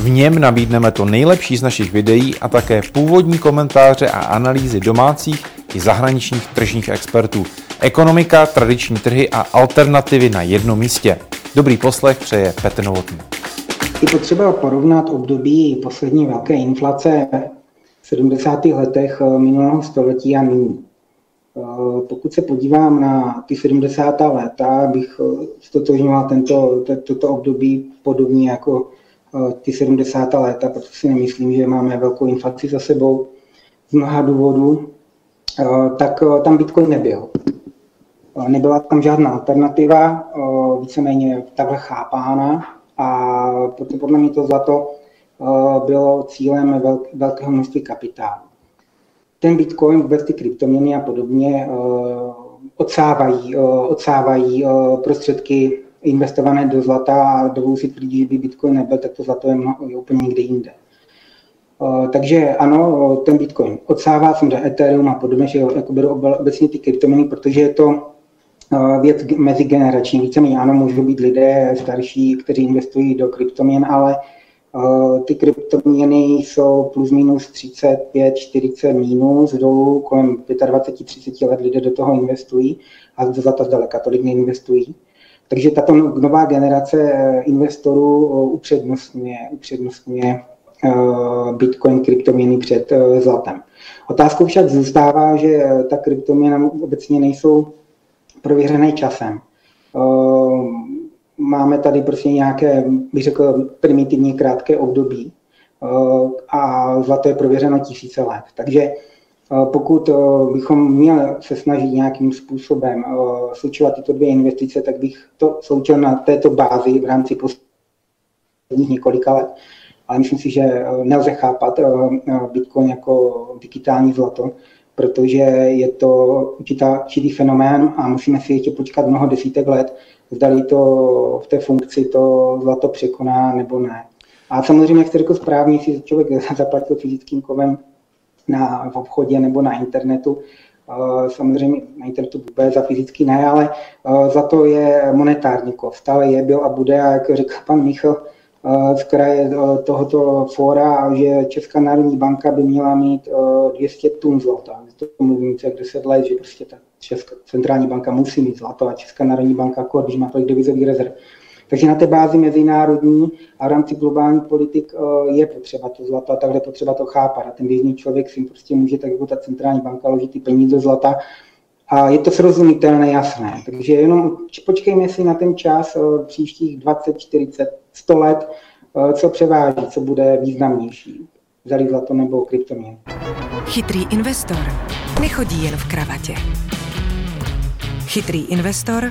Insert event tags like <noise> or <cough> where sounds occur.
V něm nabídneme to nejlepší z našich videí a také původní komentáře a analýzy domácích i zahraničních tržních expertů. Ekonomika, tradiční trhy a alternativy na jednom místě. Dobrý poslech přeje Petr Novotný. Je potřeba porovnat období poslední velké inflace v 70. letech minulého století a nyní. Pokud se podívám na ty 70. léta, bych stotožňoval tento, toto období podobně jako ty 70. léta, protože si nemyslím, že máme velkou inflaci za sebou z mnoha důvodů, tak tam Bitcoin nebyl. Nebyla tam žádná alternativa, víceméně takhle chápána a proto podle mě to zlato bylo cílem velkého množství kapitálu. Ten Bitcoin, vůbec ty kryptoměny a podobně odsávají, odsávají prostředky investované do zlata a dovoluji si tvrdit, že by Bitcoin nebyl, tak to zlato je, mnoho, je úplně někde jinde. takže ano, ten Bitcoin odsává samozřejmě Ethereum a podobně, že jako beru obecně ty kryptoměny, protože je to věc mezigenerační. Víceméně ano, můžou být lidé starší, kteří investují do kryptoměn, ale ty kryptoměny jsou plus minus 35, 40 minus, dolů kolem 25, 30 let lidé do toho investují a do zlata zdaleka tolik neinvestují. Takže tato nová generace eh, investorů eh, upřednostňuje, upřednostňuje eh, Bitcoin kryptoměny před zlatem. Otázkou však zůstává, že ta kryptoměna obecně nejsou prověřené časem. Máme tady prostě nějaké, bych řekl, primitivně krátké období a zlato je prověřeno tisíce let. Takže pokud eh, bychom měli se snažit nějakým způsobem eh, slučovat tyto dvě investice, tak bych to sloučil na této bázi v rámci posledních několika let. Ale myslím si, že eh, nelze chápat Bitcoin jako digitální zlato, protože je to určitá, určitý fenomén a musíme si ještě počkat mnoho desítek let, zdali to v té funkci to zlato překoná nebo ne. A samozřejmě, jak jste řekl správně, si člověk <laughs> zaplatil fyzickým kovem na, v obchodě nebo na internetu. Samozřejmě na internetu vůbec, za fyzicky ne, ale za to je monetární kov. Stále je, byl a bude, a jak říká pan Michal, z kraje tohoto fóra, že Česká národní banka by měla mít 200 tun zlata. To mluvím jak 10 let, že prostě ta Česká centrální banka musí mít zlato a Česká národní banka, když má tolik devizových rezerv, takže na té bázi mezinárodní a v rámci globální politik eh, je potřeba to zlato a takhle potřeba to chápat. A ten běžný člověk si prostě může, tak jako ta centrální banka, ložit ty peníze do zlata a je to srozumitelné, jasné. Takže jenom počkejme si na ten čas eh, příštích 20, 40, 100 let, eh, co převáží, co bude významnější. Vzali zlato nebo kryptoměn. Chytrý investor nechodí jen v kravatě. Chytrý investor